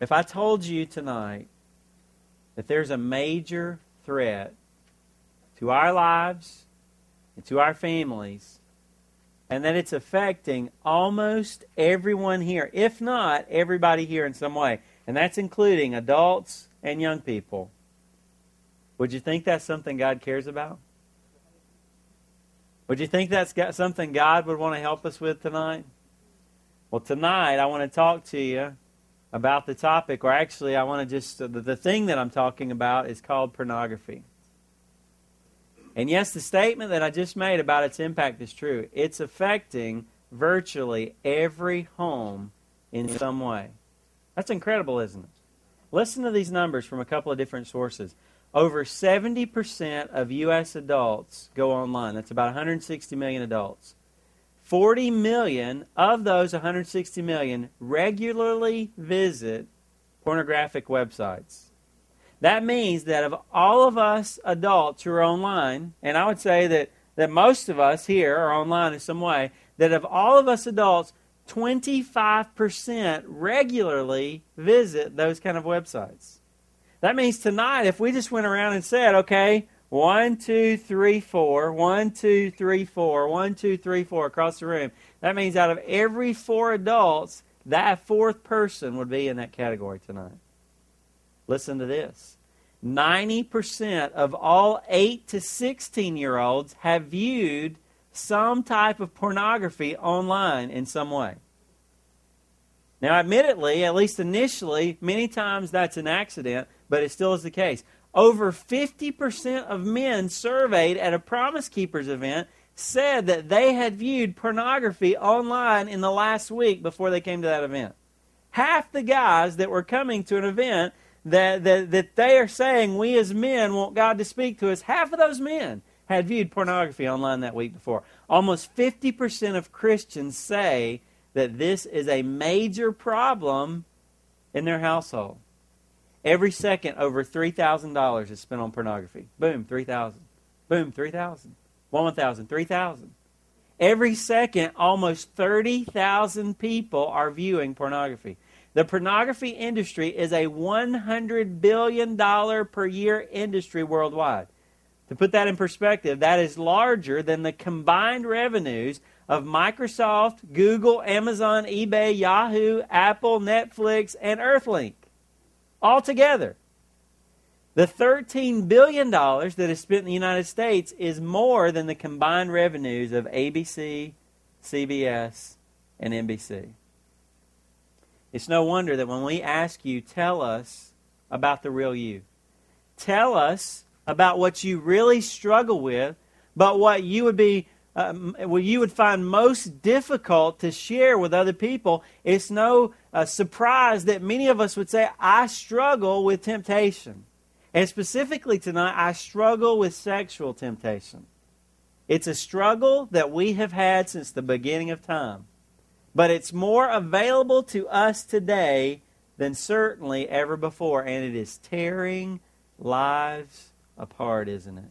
If I told you tonight that there's a major threat to our lives and to our families, and that it's affecting almost everyone here, if not everybody here in some way, and that's including adults and young people, would you think that's something God cares about? Would you think that's got something God would want to help us with tonight? Well, tonight I want to talk to you about the topic, or actually, I want to just, the, thing that I'm talking about is called pornography. And yes, the statement that I just made about its impact is true. It's affecting virtually every home in some way. That's incredible, isn't it? Listen to these numbers from a couple of different sources. Over 70% of U.S. adults go online. That's about 160 million adults. 40 million of those 160 million regularly visit pornographic websites. That means that of all of us adults who are online, and I would say that, that most of us here are online in some way, that of all of us adults, 25% regularly visit those kind of websites. That means tonight, if we just went around and said, okay, one, two, three, four, one, two, three, four, one, two, three, four across the room, that means out of every four adults, that fourth person would be in that category tonight. Listen to this 90% of all 8 to 16 year olds have viewed some type of pornography online in some way. Now, admittedly, at least initially, many times that's an accident, but it still is the case. Over 50% of men surveyed at a Promise Keepers event said that they had viewed pornography online in the last week before they came to that event. Half the guys that were coming to an event that, that, that they are saying we as men want God to speak to us, half of those men had viewed pornography online that week before. Almost 50% of Christians say that this is a major problem in their household. Every second, over $3,000 is spent on pornography. Boom, 3000 Boom, 3000 1000 3000 Every second, almost 30,000 people are viewing pornography. The pornography industry is a $100 billion per year industry worldwide. To put that in perspective, that is larger than the combined revenues of Microsoft, Google, Amazon, eBay, Yahoo, Apple, Netflix, and Earthlink. All together. The $13 billion that is spent in the United States is more than the combined revenues of ABC, CBS, and NBC. It's no wonder that when we ask you, tell us about the real you. Tell us about what you really struggle with, but what you would be um, what you would find most difficult to share with other people, it's no uh, surprise that many of us would say, I struggle with temptation. And specifically tonight, I struggle with sexual temptation. It's a struggle that we have had since the beginning of time. But it's more available to us today than certainly ever before. And it is tearing lives apart, isn't it?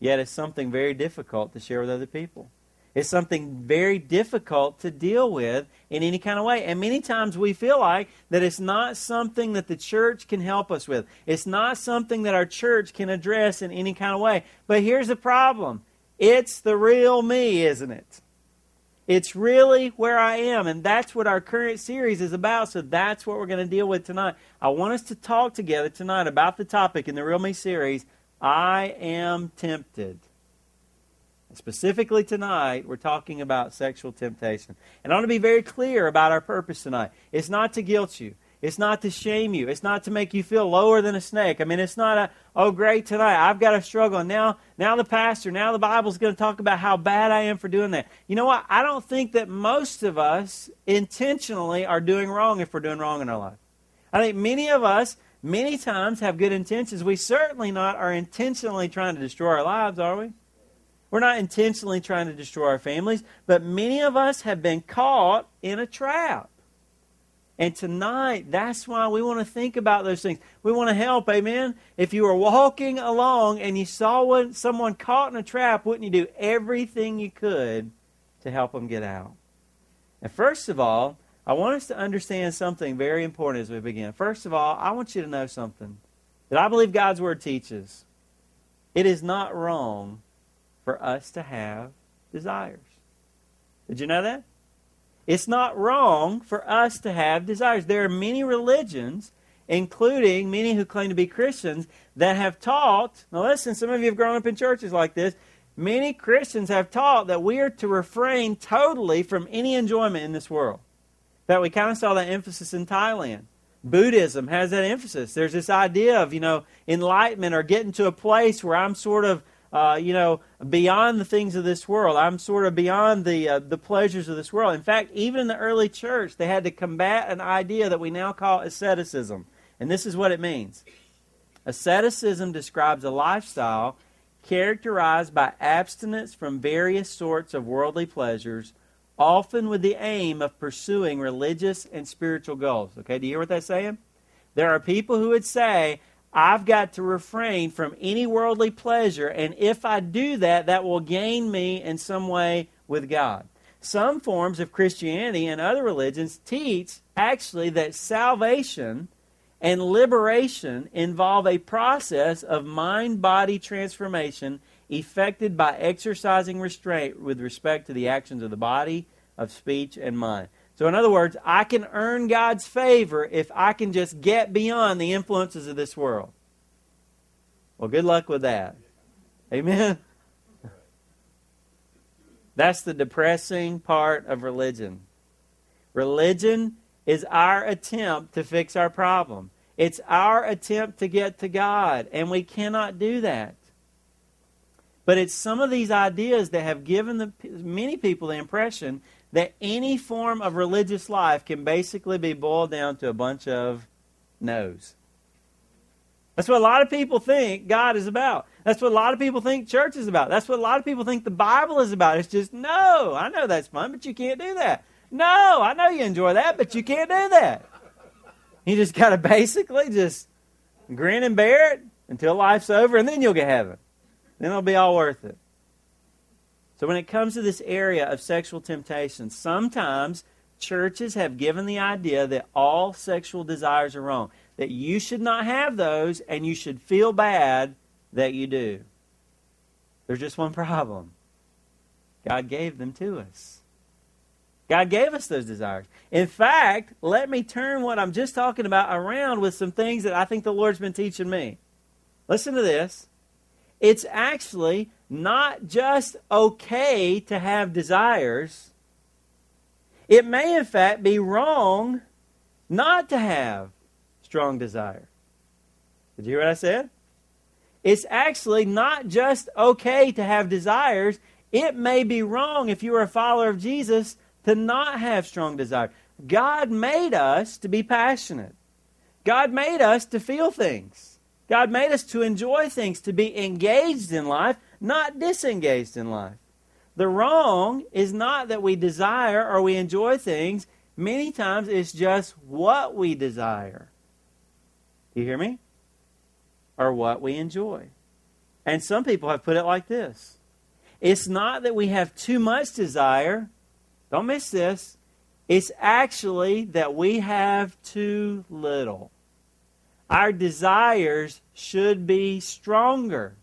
Yet it's something very difficult to share with other people. It's something very difficult to deal with in any kind of way. And many times we feel like that it's not something that the church can help us with. It's not something that our church can address in any kind of way. But here's the problem it's the real me, isn't it? It's really where I am, and that's what our current series is about. So that's what we're going to deal with tonight. I want us to talk together tonight about the topic in the Real Me series I am tempted. Specifically tonight, we're talking about sexual temptation. And I want to be very clear about our purpose tonight. It's not to guilt you. It's not to shame you. It's not to make you feel lower than a snake. I mean, it's not a, oh, great, tonight I've got a struggle. And now, now the pastor, now the Bible's going to talk about how bad I am for doing that. You know what? I don't think that most of us intentionally are doing wrong if we're doing wrong in our life. I think many of us, many times, have good intentions. We certainly not are intentionally trying to destroy our lives, are we? We're not intentionally trying to destroy our families, but many of us have been caught in a trap. And tonight, that's why we want to think about those things. We want to help, amen? If you were walking along and you saw one, someone caught in a trap, wouldn't you do everything you could to help them get out? And first of all, I want us to understand something very important as we begin. First of all, I want you to know something that I believe God's Word teaches. It is not wrong for us to have desires. Did you know that? It's not wrong for us to have desires. There are many religions, including many who claim to be Christians, that have taught. Now, listen, some of you have grown up in churches like this. Many Christians have taught that we are to refrain totally from any enjoyment in this world. That we kind of saw that emphasis in Thailand. Buddhism has that emphasis. There's this idea of, you know, enlightenment or getting to a place where I'm sort of uh, you know, beyond the things of this world. I'm sort of beyond the uh, the pleasures of this world. In fact, even in the early church, they had to combat an idea that we now call asceticism, and this is what it means. Asceticism describes a lifestyle characterized by abstinence from various sorts of worldly pleasures, often with the aim of pursuing religious and spiritual goals. Okay, do you hear what that's saying? There are people who would say, I've got to refrain from any worldly pleasure, and if I do that, that will gain me in some way with God. Some forms of Christianity and other religions teach actually that salvation and liberation involve a process of mind body transformation effected by exercising restraint with respect to the actions of the body, of speech, and mind. So, in other words, I can earn God's favor if I can just get beyond the influences of this world. Well, good luck with that. Amen? That's the depressing part of religion. Religion is our attempt to fix our problem. It's our attempt to get to God, and we cannot do that. But it's some of these ideas that have given the, many people the impression that any form of religious life can basically be boiled down to a bunch of no's. That's what a lot of people think God is about. That's what a lot of people think church is about. That's what a lot of people think the Bible is about. It's just, no, I know that's fun, but you can't do that. No, I know you enjoy that, but you can't do that. You just got to basically just grin and bear it until life's over, and then you'll get heaven. Then it'll be all worth it. So when it comes to this area of sexual temptation, sometimes churches have given the idea that all sexual desires are wrong, that you should not have those and you should feel bad that you do. There's just one problem God gave them to us. God gave us those desires. In fact, let me turn what I'm just talking about around with some things that I think the Lord's been teaching me. Listen to this. It's actually not just okay to have desires, it may, in fact, be wrong not to have strong desire. Did you hear what I said? It's actually not just okay to have desires. It may be wrong if you are a follower of Jesus to not have strong desire. God made us to be passionate. God made us to feel things. God made us to enjoy things, to be engaged in life, not disengaged in life. The wrong is not that we desire or we enjoy things. Many times it's just what we desire. You hear me? Or what we enjoy. And some people have put it like this It's not that we have too much desire. Don't miss this. It's actually that we have too little. Our desires should be stronger.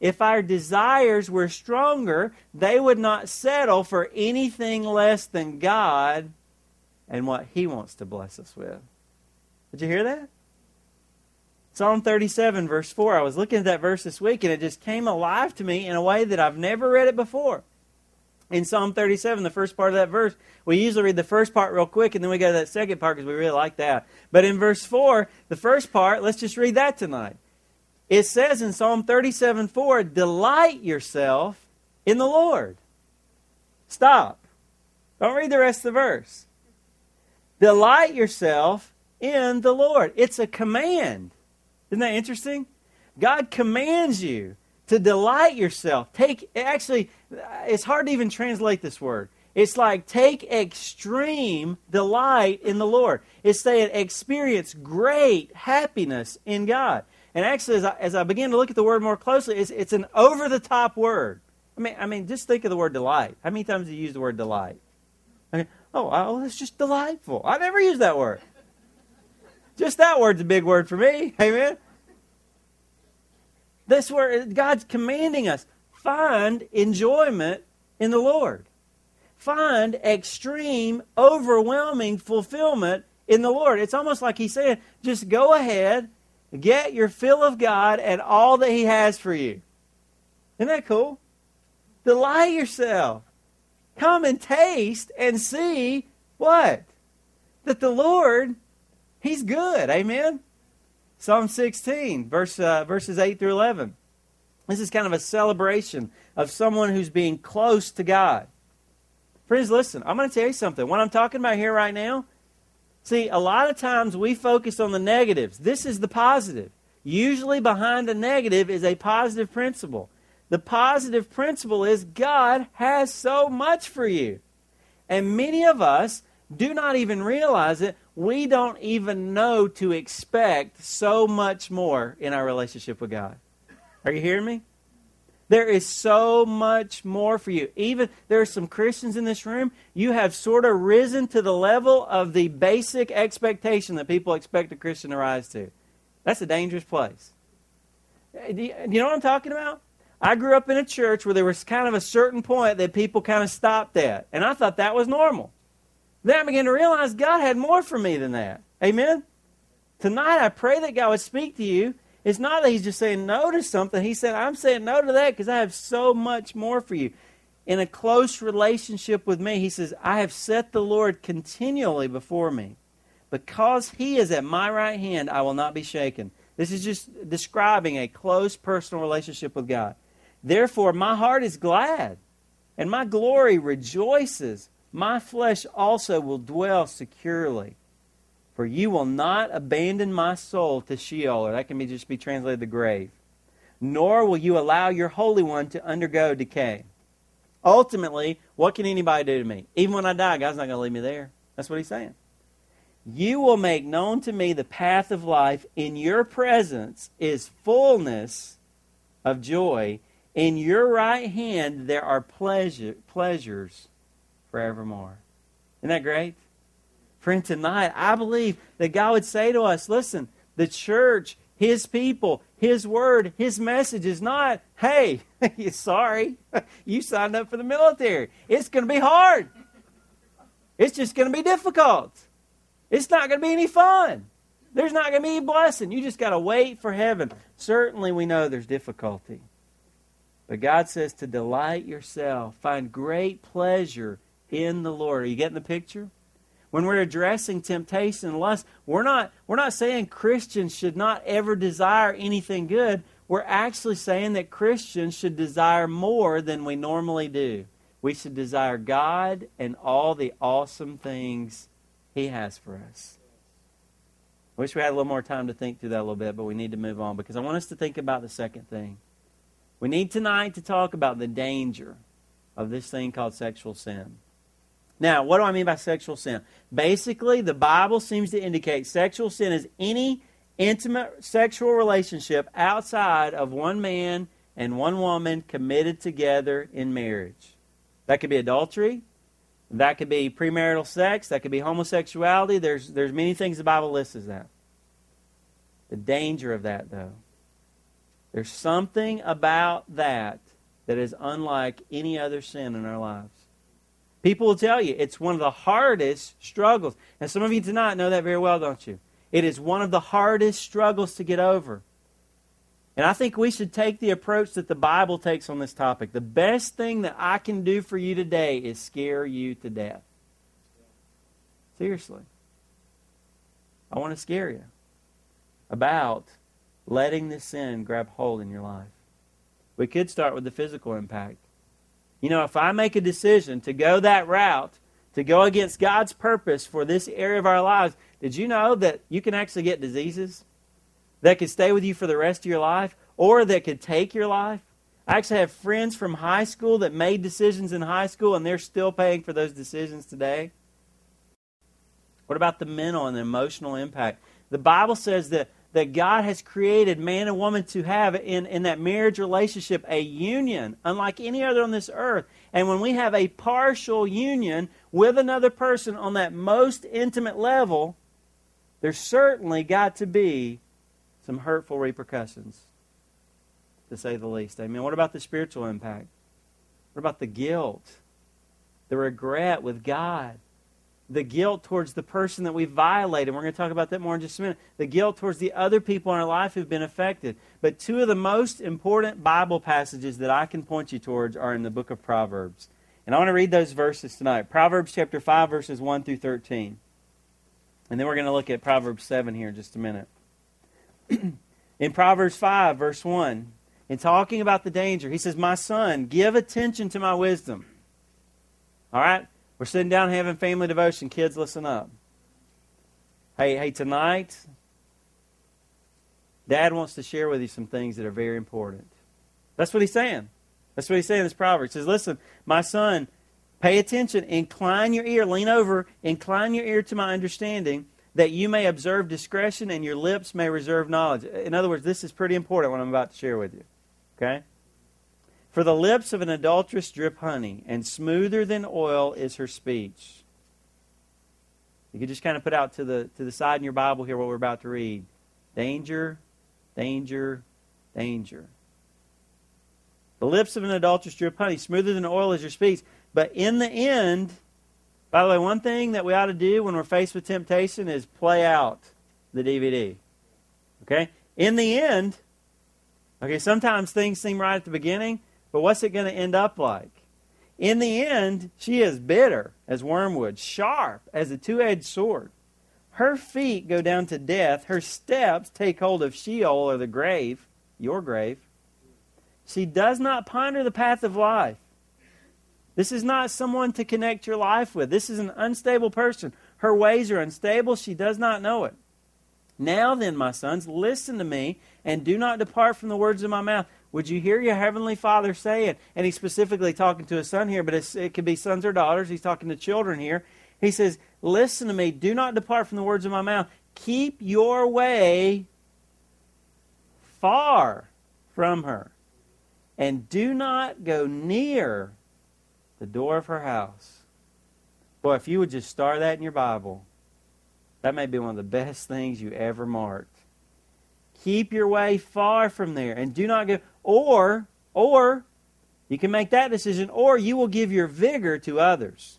If our desires were stronger, they would not settle for anything less than God and what He wants to bless us with. Did you hear that? Psalm 37, verse 4. I was looking at that verse this week and it just came alive to me in a way that I've never read it before. In Psalm 37, the first part of that verse, we usually read the first part real quick and then we go to that second part because we really like that. But in verse 4, the first part, let's just read that tonight. It says in Psalm 37 4, delight yourself in the Lord. Stop. Don't read the rest of the verse. Delight yourself in the Lord. It's a command. Isn't that interesting? God commands you to delight yourself. Take actually it's hard to even translate this word. It's like take extreme delight in the Lord. It's saying experience great happiness in God. And actually, as I, as I begin to look at the word more closely, it's, it's an over the top word. I mean, I mean, just think of the word delight. How many times do you use the word delight? I mean, Oh, oh, it's just delightful. I've never use that word. Just that word's a big word for me. Amen. This word, God's commanding us. Find enjoyment in the Lord. Find extreme, overwhelming fulfillment in the Lord. It's almost like He's saying, just go ahead, get your fill of God and all that He has for you. Isn't that cool? Delight yourself. Come and taste and see what? That the Lord, He's good. Amen? Psalm 16, verse, uh, verses 8 through 11. This is kind of a celebration of someone who's being close to God. Friends, listen, I'm going to tell you something. What I'm talking about here right now, see, a lot of times we focus on the negatives. This is the positive. Usually behind the negative is a positive principle. The positive principle is God has so much for you. And many of us do not even realize it. We don't even know to expect so much more in our relationship with God. Are you hearing me? There is so much more for you. Even there are some Christians in this room, you have sort of risen to the level of the basic expectation that people expect a Christian to rise to. That's a dangerous place. Uh, do you know what I'm talking about? I grew up in a church where there was kind of a certain point that people kind of stopped at, and I thought that was normal. Then I began to realize God had more for me than that. Amen? Tonight, I pray that God would speak to you it's not that he's just saying no to something. He said, I'm saying no to that because I have so much more for you. In a close relationship with me, he says, I have set the Lord continually before me. Because he is at my right hand, I will not be shaken. This is just describing a close personal relationship with God. Therefore, my heart is glad, and my glory rejoices. My flesh also will dwell securely. For you will not abandon my soul to Sheol, or that can be just be translated the grave. Nor will you allow your Holy One to undergo decay. Ultimately, what can anybody do to me? Even when I die, God's not going to leave me there. That's what he's saying. You will make known to me the path of life. In your presence is fullness of joy. In your right hand there are pleasure, pleasures forevermore. Isn't that great? Friend, tonight, I believe that God would say to us, listen, the church, His people, His word, His message is not, hey, sorry, you signed up for the military. It's going to be hard. It's just going to be difficult. It's not going to be any fun. There's not going to be any blessing. You just got to wait for heaven. Certainly, we know there's difficulty. But God says to delight yourself, find great pleasure in the Lord. Are you getting the picture? When we're addressing temptation and lust, we're not, we're not saying Christians should not ever desire anything good. We're actually saying that Christians should desire more than we normally do. We should desire God and all the awesome things He has for us. I wish we had a little more time to think through that a little bit, but we need to move on because I want us to think about the second thing. We need tonight to talk about the danger of this thing called sexual sin. Now, what do I mean by sexual sin? Basically, the Bible seems to indicate sexual sin is any intimate sexual relationship outside of one man and one woman committed together in marriage. That could be adultery. That could be premarital sex. That could be homosexuality. There's, there's many things the Bible lists as that. The danger of that, though. There's something about that that is unlike any other sin in our lives. People will tell you it's one of the hardest struggles. And some of you tonight know that very well, don't you? It is one of the hardest struggles to get over. And I think we should take the approach that the Bible takes on this topic. The best thing that I can do for you today is scare you to death. Seriously. I want to scare you about letting this sin grab hold in your life. We could start with the physical impact. You know, if I make a decision to go that route, to go against God's purpose for this area of our lives, did you know that you can actually get diseases that could stay with you for the rest of your life or that could take your life? I actually have friends from high school that made decisions in high school and they're still paying for those decisions today. What about the mental and the emotional impact? The Bible says that, that God has created man and woman to have in, in that marriage relationship a union unlike any other on this earth. And when we have a partial union with another person on that most intimate level, there's certainly got to be some hurtful repercussions, to say the least. Amen. What about the spiritual impact? What about the guilt, the regret with God? The guilt towards the person that we violated. We're going to talk about that more in just a minute. The guilt towards the other people in our life who've been affected. But two of the most important Bible passages that I can point you towards are in the book of Proverbs. And I want to read those verses tonight. Proverbs chapter 5, verses 1 through 13. And then we're going to look at Proverbs 7 here in just a minute. in Proverbs 5, verse 1, in talking about the danger, he says, My son, give attention to my wisdom. All right? We're sitting down having family devotion. Kids, listen up. Hey, hey, tonight, Dad wants to share with you some things that are very important. That's what he's saying. That's what he's saying in this proverb. He says, Listen, my son, pay attention, incline your ear, lean over, incline your ear to my understanding, that you may observe discretion and your lips may reserve knowledge. In other words, this is pretty important what I'm about to share with you. Okay? For the lips of an adulteress drip honey, and smoother than oil is her speech. You could just kind of put out to the, to the side in your Bible here what we're about to read. Danger, danger, danger. The lips of an adulteress drip honey, smoother than oil is your speech. But in the end, by the way, one thing that we ought to do when we're faced with temptation is play out the DVD. Okay? In the end, okay, sometimes things seem right at the beginning, but what's it going to end up like? In the end, she is bitter as wormwood, sharp as a two edged sword. Her feet go down to death. Her steps take hold of Sheol or the grave, your grave. She does not ponder the path of life. This is not someone to connect your life with. This is an unstable person. Her ways are unstable. She does not know it. Now then, my sons, listen to me and do not depart from the words of my mouth. Would you hear your heavenly Father say it? And he's specifically talking to his son here, but it could be sons or daughters. He's talking to children here. He says, Listen to me. Do not depart from the words of my mouth. Keep your way far from her. And do not go near the door of her house. Boy, if you would just star that in your Bible, that may be one of the best things you ever marked. Keep your way far from there and do not go. Or, or, you can make that decision, or you will give your vigor to others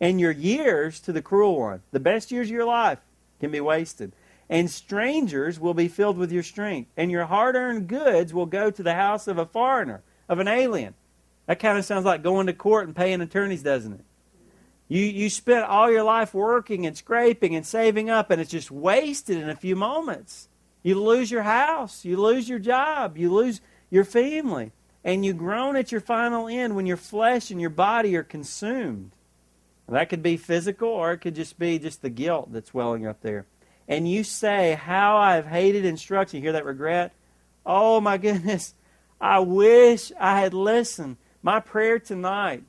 and your years to the cruel one. The best years of your life can be wasted. And strangers will be filled with your strength, and your hard earned goods will go to the house of a foreigner, of an alien. That kind of sounds like going to court and paying attorneys, doesn't it? You, you spent all your life working and scraping and saving up, and it's just wasted in a few moments. You lose your house, you lose your job, you lose your family, and you groan at your final end when your flesh and your body are consumed. That could be physical, or it could just be just the guilt that's welling up there. And you say, How I've hated instruction. You hear that regret? Oh my goodness. I wish I had listened. My prayer tonight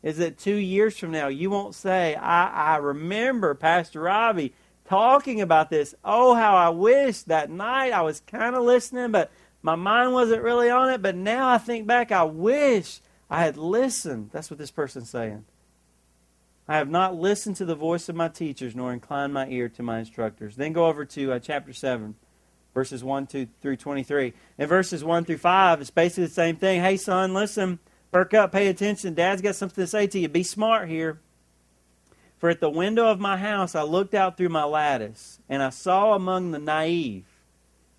is that two years from now you won't say, I, I remember Pastor Robbie talking about this. Oh, how I wish that night I was kind of listening, but my mind wasn't really on it. But now I think back, I wish I had listened. That's what this person's saying. I have not listened to the voice of my teachers, nor inclined my ear to my instructors. Then go over to uh, chapter 7, verses 1 2, through 23. In verses 1 through 5, it's basically the same thing. Hey, son, listen, perk up, pay attention. Dad's got something to say to you. Be smart here. For at the window of my house I looked out through my lattice, and I saw among the naive.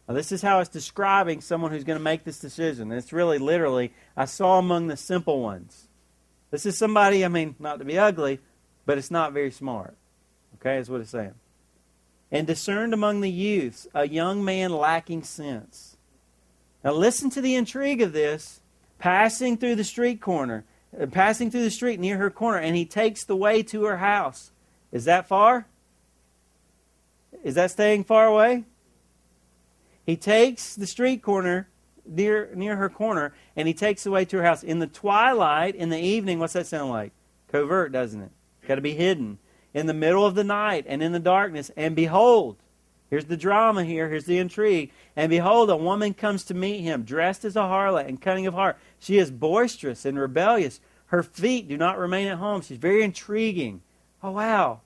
Now, this is how it's describing someone who's going to make this decision. And it's really literally, I saw among the simple ones. This is somebody, I mean, not to be ugly, but it's not very smart. Okay, is what it's saying. And discerned among the youths a young man lacking sense. Now, listen to the intrigue of this. Passing through the street corner, Uh, passing through the street near her corner, and he takes the way to her house. Is that far? Is that staying far away? He takes the street corner near near her corner, and he takes the way to her house. In the twilight, in the evening, what's that sound like? Covert, doesn't it? Got to be hidden. In the middle of the night and in the darkness, and behold, Here's the drama here. Here's the intrigue. And behold, a woman comes to meet him, dressed as a harlot and cunning of heart. She is boisterous and rebellious. Her feet do not remain at home. She's very intriguing. Oh, wow.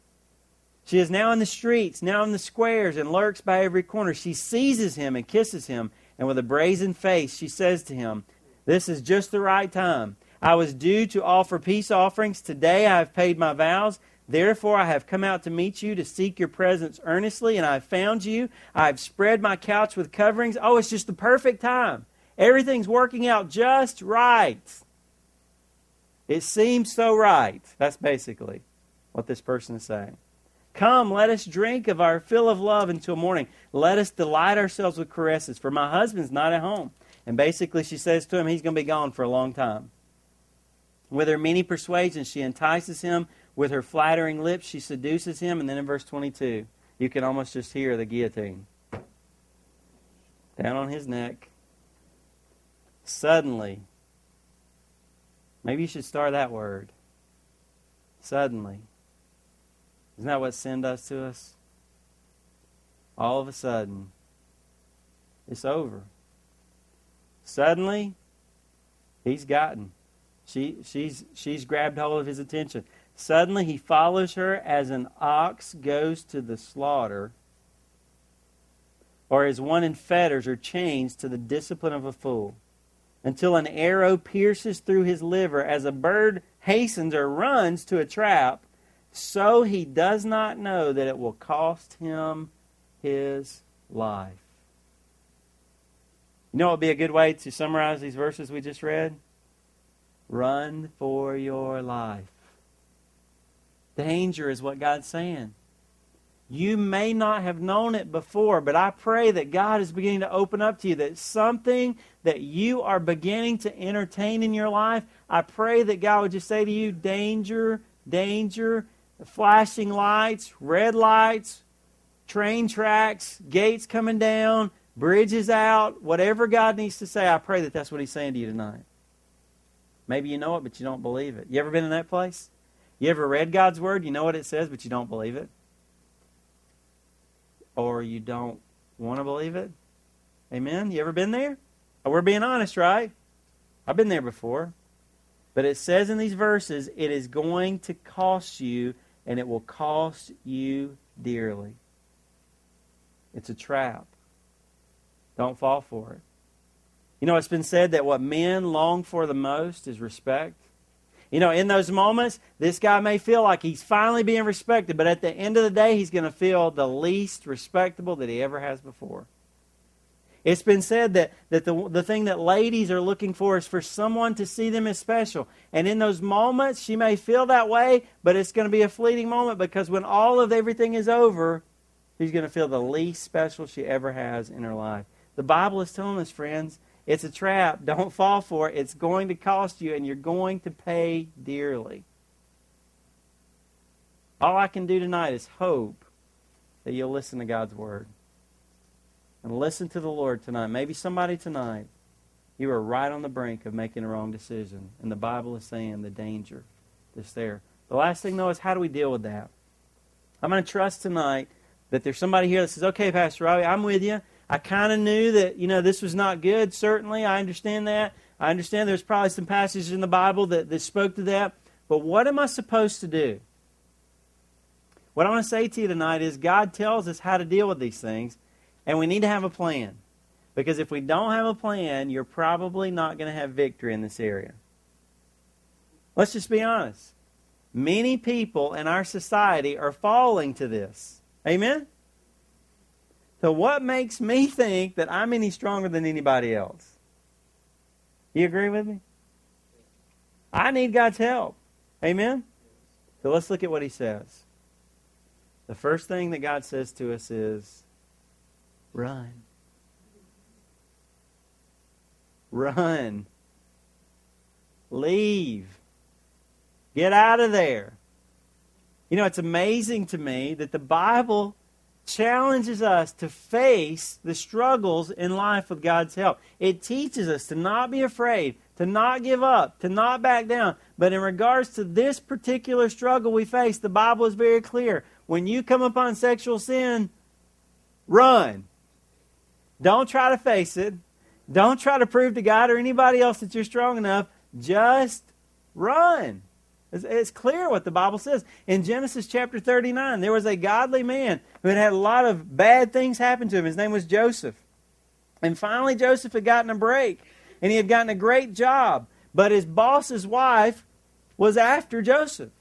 She is now in the streets, now in the squares, and lurks by every corner. She seizes him and kisses him, and with a brazen face she says to him, This is just the right time. I was due to offer peace offerings. Today I have paid my vows. Therefore, I have come out to meet you to seek your presence earnestly, and I have found you. I have spread my couch with coverings. Oh, it's just the perfect time. Everything's working out just right. It seems so right. That's basically what this person is saying. Come, let us drink of our fill of love until morning. Let us delight ourselves with caresses, for my husband's not at home. And basically, she says to him, he's going to be gone for a long time. With her many persuasions, she entices him with her flattering lips, she seduces him. And then in verse 22, you can almost just hear the guillotine down on his neck. Suddenly, maybe you should start that word. Suddenly. Isn't that what sin does to us? All of a sudden, it's over. Suddenly, he's gotten. She, she's, she's grabbed hold of his attention. Suddenly he follows her as an ox goes to the slaughter, or as one in fetters or chains to the discipline of a fool, until an arrow pierces through his liver, as a bird hastens or runs to a trap, so he does not know that it will cost him his life. You know what would be a good way to summarize these verses we just read? Run for your life. Danger is what God's saying. You may not have known it before, but I pray that God is beginning to open up to you that something that you are beginning to entertain in your life, I pray that God would just say to you, danger, danger, flashing lights, red lights, train tracks, gates coming down, bridges out, whatever God needs to say, I pray that that's what He's saying to you tonight. Maybe you know it, but you don't believe it. You ever been in that place? You ever read God's Word? You know what it says, but you don't believe it? Or you don't want to believe it? Amen? You ever been there? We're being honest, right? I've been there before. But it says in these verses, it is going to cost you, and it will cost you dearly. It's a trap. Don't fall for it. You know, it's been said that what men long for the most is respect. You know, in those moments, this guy may feel like he's finally being respected, but at the end of the day, he's going to feel the least respectable that he ever has before. It's been said that, that the, the thing that ladies are looking for is for someone to see them as special. And in those moments, she may feel that way, but it's going to be a fleeting moment because when all of everything is over, she's going to feel the least special she ever has in her life. The Bible is telling us, friends, it's a trap. Don't fall for it. It's going to cost you, and you're going to pay dearly. All I can do tonight is hope that you'll listen to God's Word. And listen to the Lord tonight. Maybe somebody tonight, you are right on the brink of making a wrong decision. And the Bible is saying the danger that's there. The last thing, though, is how do we deal with that? I'm going to trust tonight that there's somebody here that says, okay, Pastor Robbie, I'm with you. I kind of knew that, you know, this was not good, certainly. I understand that. I understand there's probably some passages in the Bible that, that spoke to that. But what am I supposed to do? What I want to say to you tonight is God tells us how to deal with these things, and we need to have a plan. Because if we don't have a plan, you're probably not going to have victory in this area. Let's just be honest. Many people in our society are falling to this. Amen? So, what makes me think that I'm any stronger than anybody else? You agree with me? I need God's help. Amen? So, let's look at what He says. The first thing that God says to us is run. Run. Leave. Get out of there. You know, it's amazing to me that the Bible challenges us to face the struggles in life with God's help. It teaches us to not be afraid, to not give up, to not back down. But in regards to this particular struggle we face, the Bible is very clear. When you come upon sexual sin, run. Don't try to face it. Don't try to prove to God or anybody else that you're strong enough. Just run. It's, it's, clear what the Bible says. In Genesis chapter 39, there was a godly man who had had a lot of bad things happen to him. His name was Joseph. And finally, Joseph had gotten a break, and he had gotten a great job. But his boss's wife was after Joseph.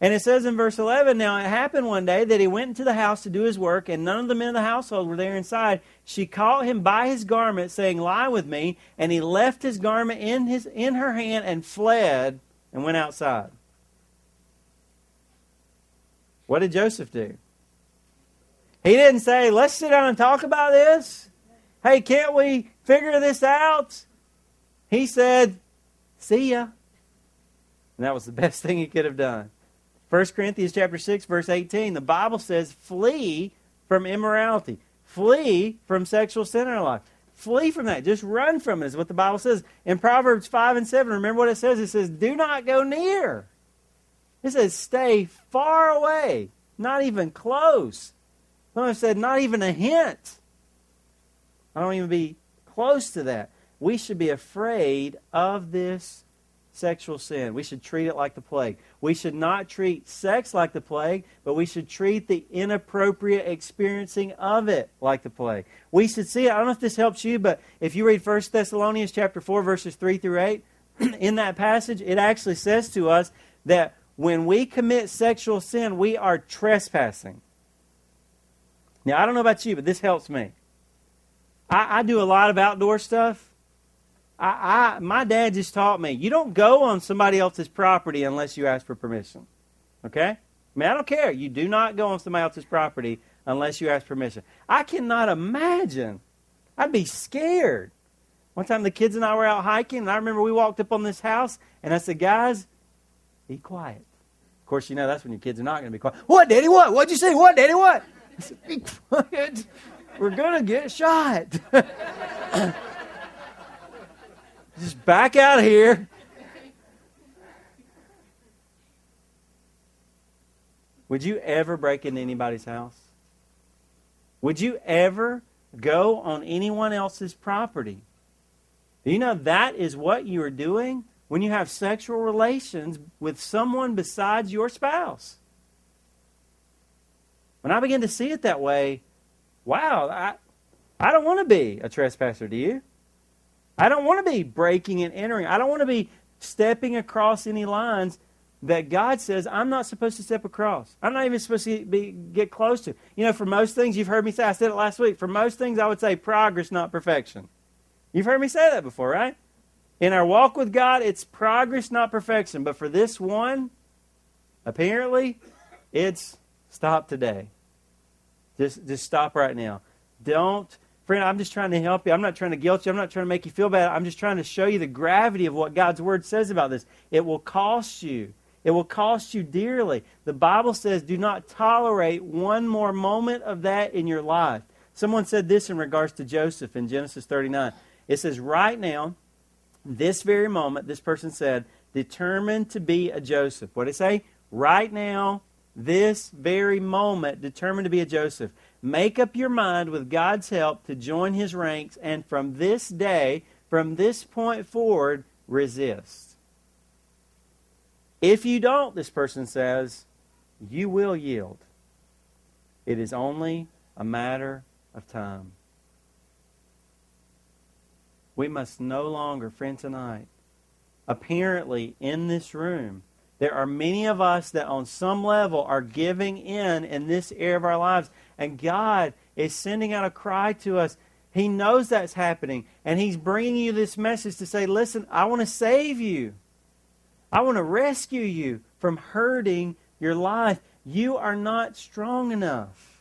And it says in verse 11 Now it happened one day that he went into the house to do his work, and none of the men of the household were there inside. She caught him by his garment, saying, Lie with me. And he left his garment in, his, in her hand and fled and went outside. What did Joseph do? He didn't say, Let's sit down and talk about this. Hey, can't we figure this out? He said, See ya. And that was the best thing he could have done. 1 Corinthians chapter 6 verse 18 the Bible says flee from immorality flee from sexual sin in our life flee from that just run from it is what the Bible says in Proverbs 5 and 7 remember what it says it says do not go near it says stay far away not even close someone said not even a hint I don't even be close to that we should be afraid of this sexual sin. We should treat it like the plague. We should not treat sex like the plague, but we should treat the inappropriate experiencing of it like the plague. We should see it. I don't know if this helps you, but if you read 1 Thessalonians chapter 4 verses 3 through 8, in that passage it actually says to us that when we commit sexual sin, we are trespassing. Now, I don't know about you, but this helps me. I, I do a lot of outdoor stuff I, I, my dad just taught me you don't go on somebody else's property unless you ask for permission. Okay? I mean, I don't care. You do not go on somebody else's property unless you ask permission. I cannot imagine. I'd be scared. One time the kids and I were out hiking, and I remember we walked up on this house, and I said, Guys, be quiet. Of course, you know that's when your kids are not going to be quiet. What, Daddy? What? What'd you say? What, Daddy? What? Said, Be quiet. We're going to get shot. Just back out of here. Would you ever break into anybody's house? Would you ever go on anyone else's property? Do you know that is what you are doing when you have sexual relations with someone besides your spouse? When I begin to see it that way, wow, I, I don't want to be a trespasser, do you? I don't want to be breaking and entering. I don't want to be stepping across any lines that God says I'm not supposed to step across. I'm not even supposed to be, get close to. You know, for most things, you've heard me say, I said it last week, for most things, I would say progress, not perfection. You've heard me say that before, right? In our walk with God, it's progress, not perfection. But for this one, apparently, it's stop today. Just, just stop right now. Don't Friend, I'm just trying to help you. I'm not trying to guilt you. I'm not trying to make you feel bad. I'm just trying to show you the gravity of what God's Word says about this. It will cost you. It will cost you dearly. The Bible says do not tolerate one more moment of that in your life. Someone said this in regards to Joseph in Genesis 39. It says, right now, this very moment, this person said, determined to be a Joseph. What did it say? Right now, this very moment, determined to be a Joseph. Make up your mind with God's help to join his ranks, and from this day, from this point forward, resist. If you don't, this person says, you will yield. It is only a matter of time. We must no longer, friend, tonight, apparently in this room, there are many of us that on some level are giving in in this area of our lives. And God is sending out a cry to us. He knows that's happening. And He's bringing you this message to say, listen, I want to save you. I want to rescue you from hurting your life. You are not strong enough.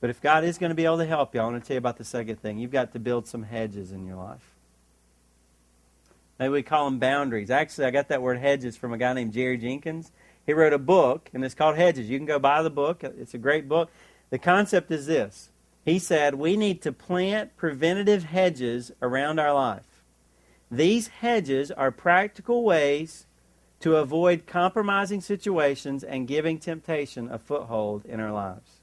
But if God is going to be able to help you, I want to tell you about the second thing. You've got to build some hedges in your life. Maybe we call them boundaries. Actually, I got that word hedges from a guy named Jerry Jenkins. He wrote a book, and it's called Hedges. You can go buy the book, it's a great book. The concept is this He said, We need to plant preventative hedges around our life. These hedges are practical ways to avoid compromising situations and giving temptation a foothold in our lives.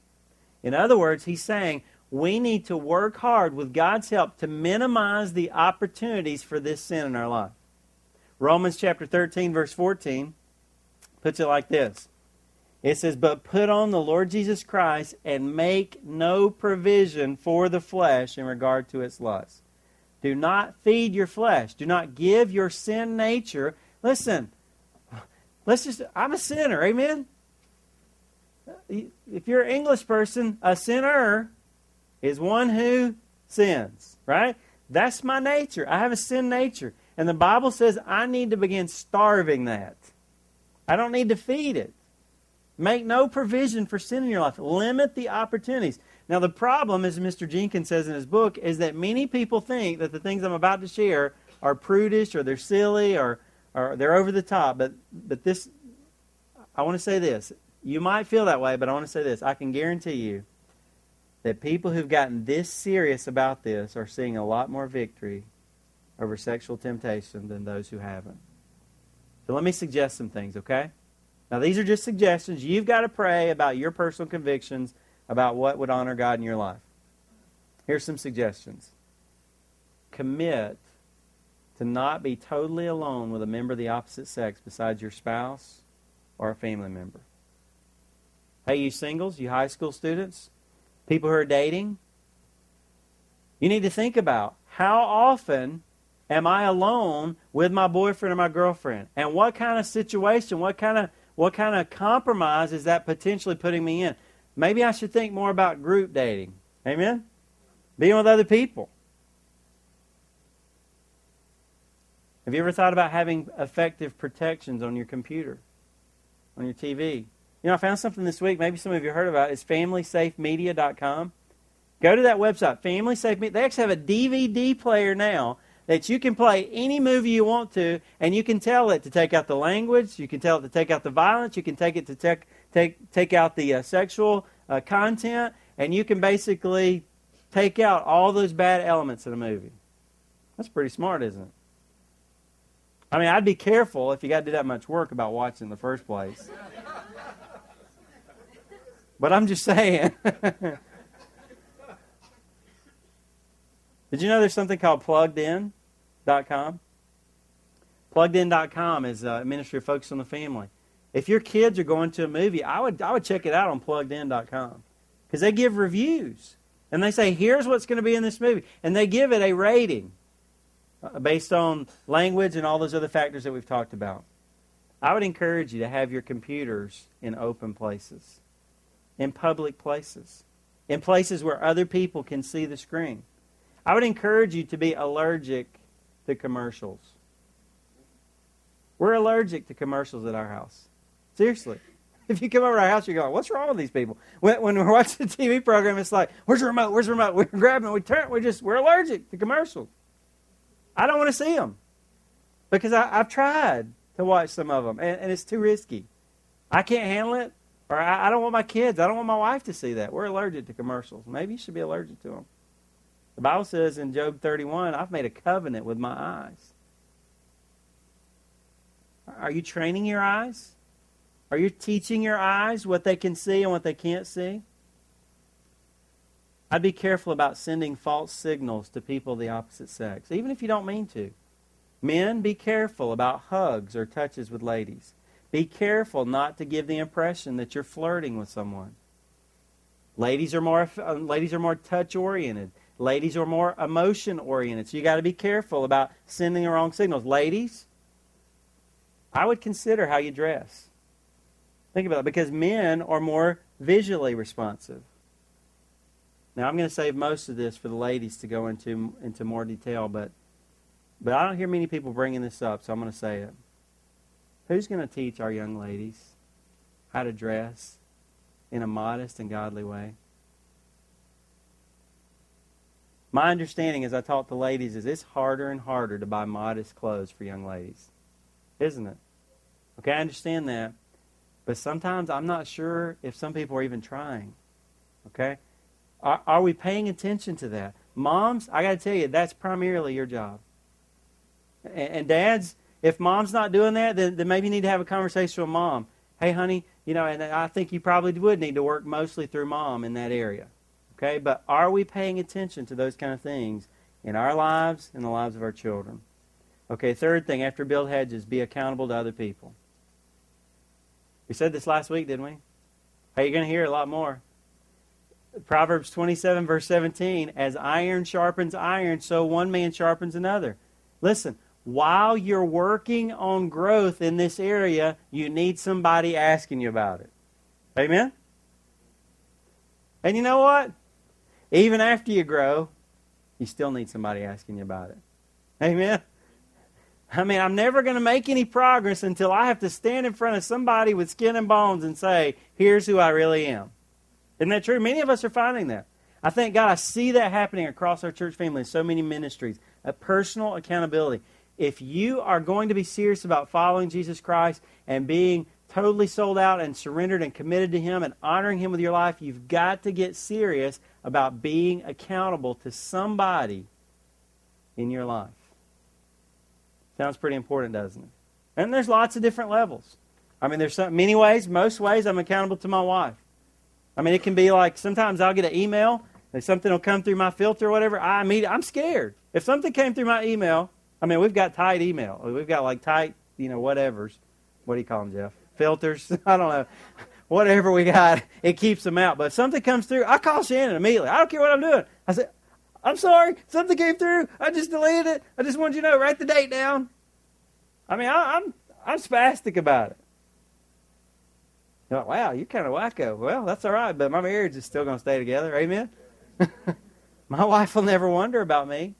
In other words, he's saying we need to work hard with God's help to minimize the opportunities for this sin in our life. Romans chapter 13, verse 14 puts it like this It says, But put on the Lord Jesus Christ and make no provision for the flesh in regard to its lusts. Do not feed your flesh. Do not give your sin nature. Listen, let's just, I'm a sinner, amen? Uh, if you're an English person, a sinner is one who sins, right? That's my nature. I have a sin nature. And the Bible says I need to begin starving that. I don't need to feed it. Make no provision for sin in your life. Limit the opportunities. Now, the problem, as Mr. Jenkins says in his book, is that many people think that the things I'm about to share are prudish or they're silly or, or they're over the top. But, but this, I want to say this. You might feel that way, but I want to say this. I can guarantee you that people who've gotten this serious about this are seeing a lot more victory over sexual temptation than those who haven't. So let me suggest some things, okay? Now, these are just suggestions. You've got to pray about your personal convictions about what would honor God in your life. Here's some suggestions commit to not be totally alone with a member of the opposite sex besides your spouse or a family member. Hey, you singles, you high school students, people who are dating, you need to think about how often am I alone with my boyfriend or my girlfriend? And what kind of situation, what kind of what kind of compromise is that potentially putting me in? Maybe I should think more about group dating. Amen? Being with other people. Have you ever thought about having effective protections on your computer, on your TV? You know, I found something this week, maybe some of you heard about it. It's familysafemedia.com. Go to that website, Family Safe Media. They actually have a DVD player now that you can play any movie you want to, and you can tell it to take out the language, you can tell it to take out the violence, you can take it to take take take out the uh, sexual uh, content, and you can basically take out all those bad elements in a movie. That's pretty smart, isn't it? I mean, I'd be careful if you got to do that much work about watching in the first place. But I'm just saying. Did you know there's something called pluggedin.com? Pluggedin.com is a ministry focused on the family. If your kids are going to a movie, I would, I would check it out on pluggedin.com because they give reviews. And they say, here's what's going to be in this movie. And they give it a rating uh, based on language and all those other factors that we've talked about. I would encourage you to have your computers in open places, in public places, in places where other people can see the screen. I would encourage you to be allergic to commercials. We're allergic to commercials at our house. Seriously. If you come over to our house, you're going, what's wrong with these people? When, when we're watching the TV program, it's like, where's the remote? Where's the remote? We're grabbing. We turn. We're just, we're allergic to commercials. I don't want to see them because I, have tried to watch some of them, and, and, it's too risky. I can't handle it, or I, I don't want my kids, I don't want my wife to see that. We're allergic to commercials. Maybe you should be allergic to them. The Bible says in Job 31, I've made a covenant with my eyes. Are you training your eyes? Are you teaching your eyes what they can see and what they can't see? I'd be careful about sending false signals to people of the opposite sex, even if you don't mean to. Men, be careful about hugs or touches with ladies. Be careful not to give the impression that you're flirting with someone. Ladies are more uh, ladies are more touch oriented. Ladies are more emotion oriented, so you got to be careful about sending the wrong signals. Ladies, I would consider how you dress. Think about it, because men are more visually responsive. Now, I'm going to save most of this for the ladies to go into into more detail, but but I don't hear many people bringing this up, so I'm going to say it. Who's going to teach our young ladies how to dress in a modest and godly way? My understanding as I talk to ladies is it's harder and harder to buy modest clothes for young ladies. Isn't it? Okay, I understand that. But sometimes I'm not sure if some people are even trying. Okay? Are, are we paying attention to that? Moms, I got to tell you, that's primarily your job. And, and dads, If mom's not doing that, then, then maybe you need to have a conversation with mom. Hey, honey, you know, and I think you probably would need to work mostly through mom in that area. Okay? But are we paying attention to those kind of things in our lives and the lives of our children? Okay, third thing after build hedges, be accountable to other people. We said this last week, didn't we? Hey, you're going to hear a lot more. Proverbs 27, verse 17 As iron sharpens iron, so one man sharpens another. Listen, while you're working on growth in this area, you need somebody asking you about it. Amen? And you know what? Even after you grow, you still need somebody asking you about it. Amen? I mean, I'm never going to make any progress until I have to stand in front of somebody with skin and bones and say, here's who I really am. Isn't that true? Many of us are finding that. I thank God I see that happening across our church family in so many ministries. A personal accountability. If you are going to be serious about following Jesus Christ and being totally sold out and surrendered and committed to Him and honoring Him with your life, you've got to get serious about being accountable to somebody in your life. Sounds pretty important, doesn't it? And there's lots of different levels. I mean, there's some, many ways, most ways, I'm accountable to my wife. I mean, it can be like sometimes I'll get an email and something will come through my filter or whatever. I mean, I'm scared. If something came through my email, I mean, we've got tight email. We've got like tight, you know, whatever's. What do you call them, Jeff? Filters? I don't know. Whatever we got, it keeps them out. But if something comes through, I call Shannon immediately. I don't care what I'm doing. I said, I'm sorry, something came through. I just deleted it. I just wanted you to know, write the date down. I mean, I, I'm I'm spastic about it. You're like, wow, you're kind of wacko. Well, that's all right, but my marriage is still going to stay together. Amen? my wife will never wonder about me.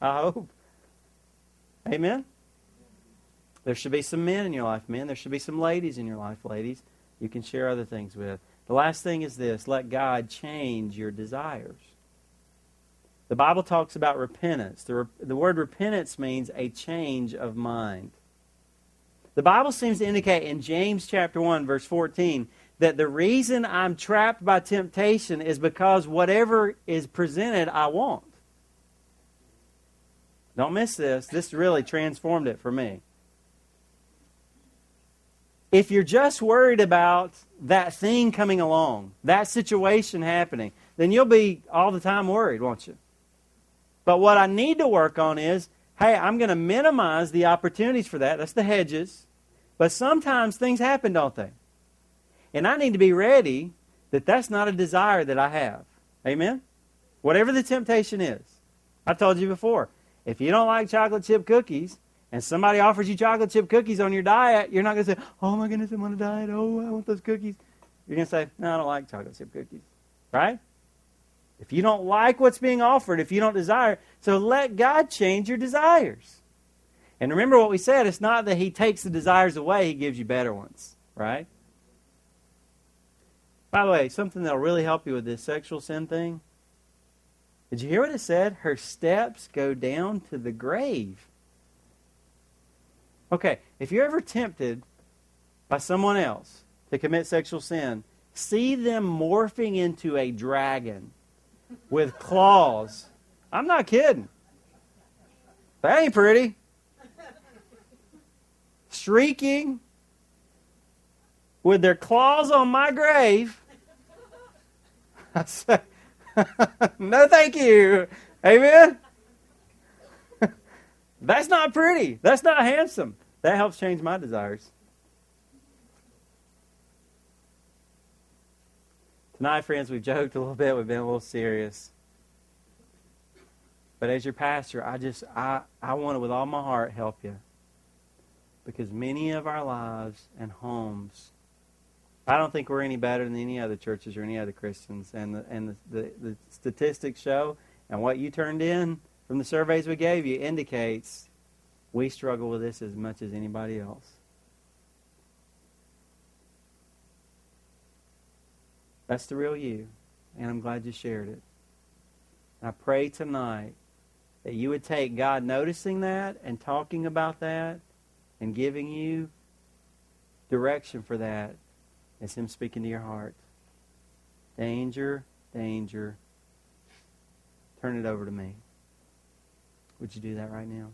I hope. Amen? There should be some men in your life, men. There should be some ladies in your life, ladies, you can share other things with. The last thing is this let God change your desires. The Bible talks about repentance. The, the word repentance means a change of mind. The Bible seems to indicate in James chapter 1 verse 14 that the reason I'm trapped by temptation is because whatever is presented I want. Don't miss this. This really transformed it for me. If you're just worried about that thing coming along, that situation happening, then you'll be all the time worried, won't you? But what I need to work on is hey, I'm going to minimize the opportunities for that. That's the hedges. But sometimes things happen, don't they? And I need to be ready that that's not a desire that I have. Amen? Whatever the temptation is. I told you before, if you don't like chocolate chip cookies and somebody offers you chocolate chip cookies on your diet, you're not going to say, oh my goodness, I'm on a diet. Oh, I want those cookies. You're going to say, no, I don't like chocolate chip cookies. Right? If you don't like what's being offered, if you don't desire, so let God change your desires. And remember what we said it's not that He takes the desires away, He gives you better ones, right? By the way, something that'll really help you with this sexual sin thing. Did you hear what it said? Her steps go down to the grave. Okay, if you're ever tempted by someone else to commit sexual sin, see them morphing into a dragon with claws. I'm not kidding. That ain't pretty shrieking with their claws on my grave. I say, no, thank you. Amen. That's not pretty. That's not handsome. That helps change my desires. Tonight, friends, we've joked a little bit. We've been a little serious. But as your pastor, I just I, I want to with all my heart help you because many of our lives and homes, I don't think we're any better than any other churches or any other Christians. And the, and the, the, the statistics show, and what you turned in from the surveys we gave you indicates we struggle with this as much as anybody else. That's the real you, and I'm glad you shared it. And I pray tonight that you would take God noticing that and talking about that and giving you direction for that is Him speaking to your heart. Danger, danger. Turn it over to me. Would you do that right now?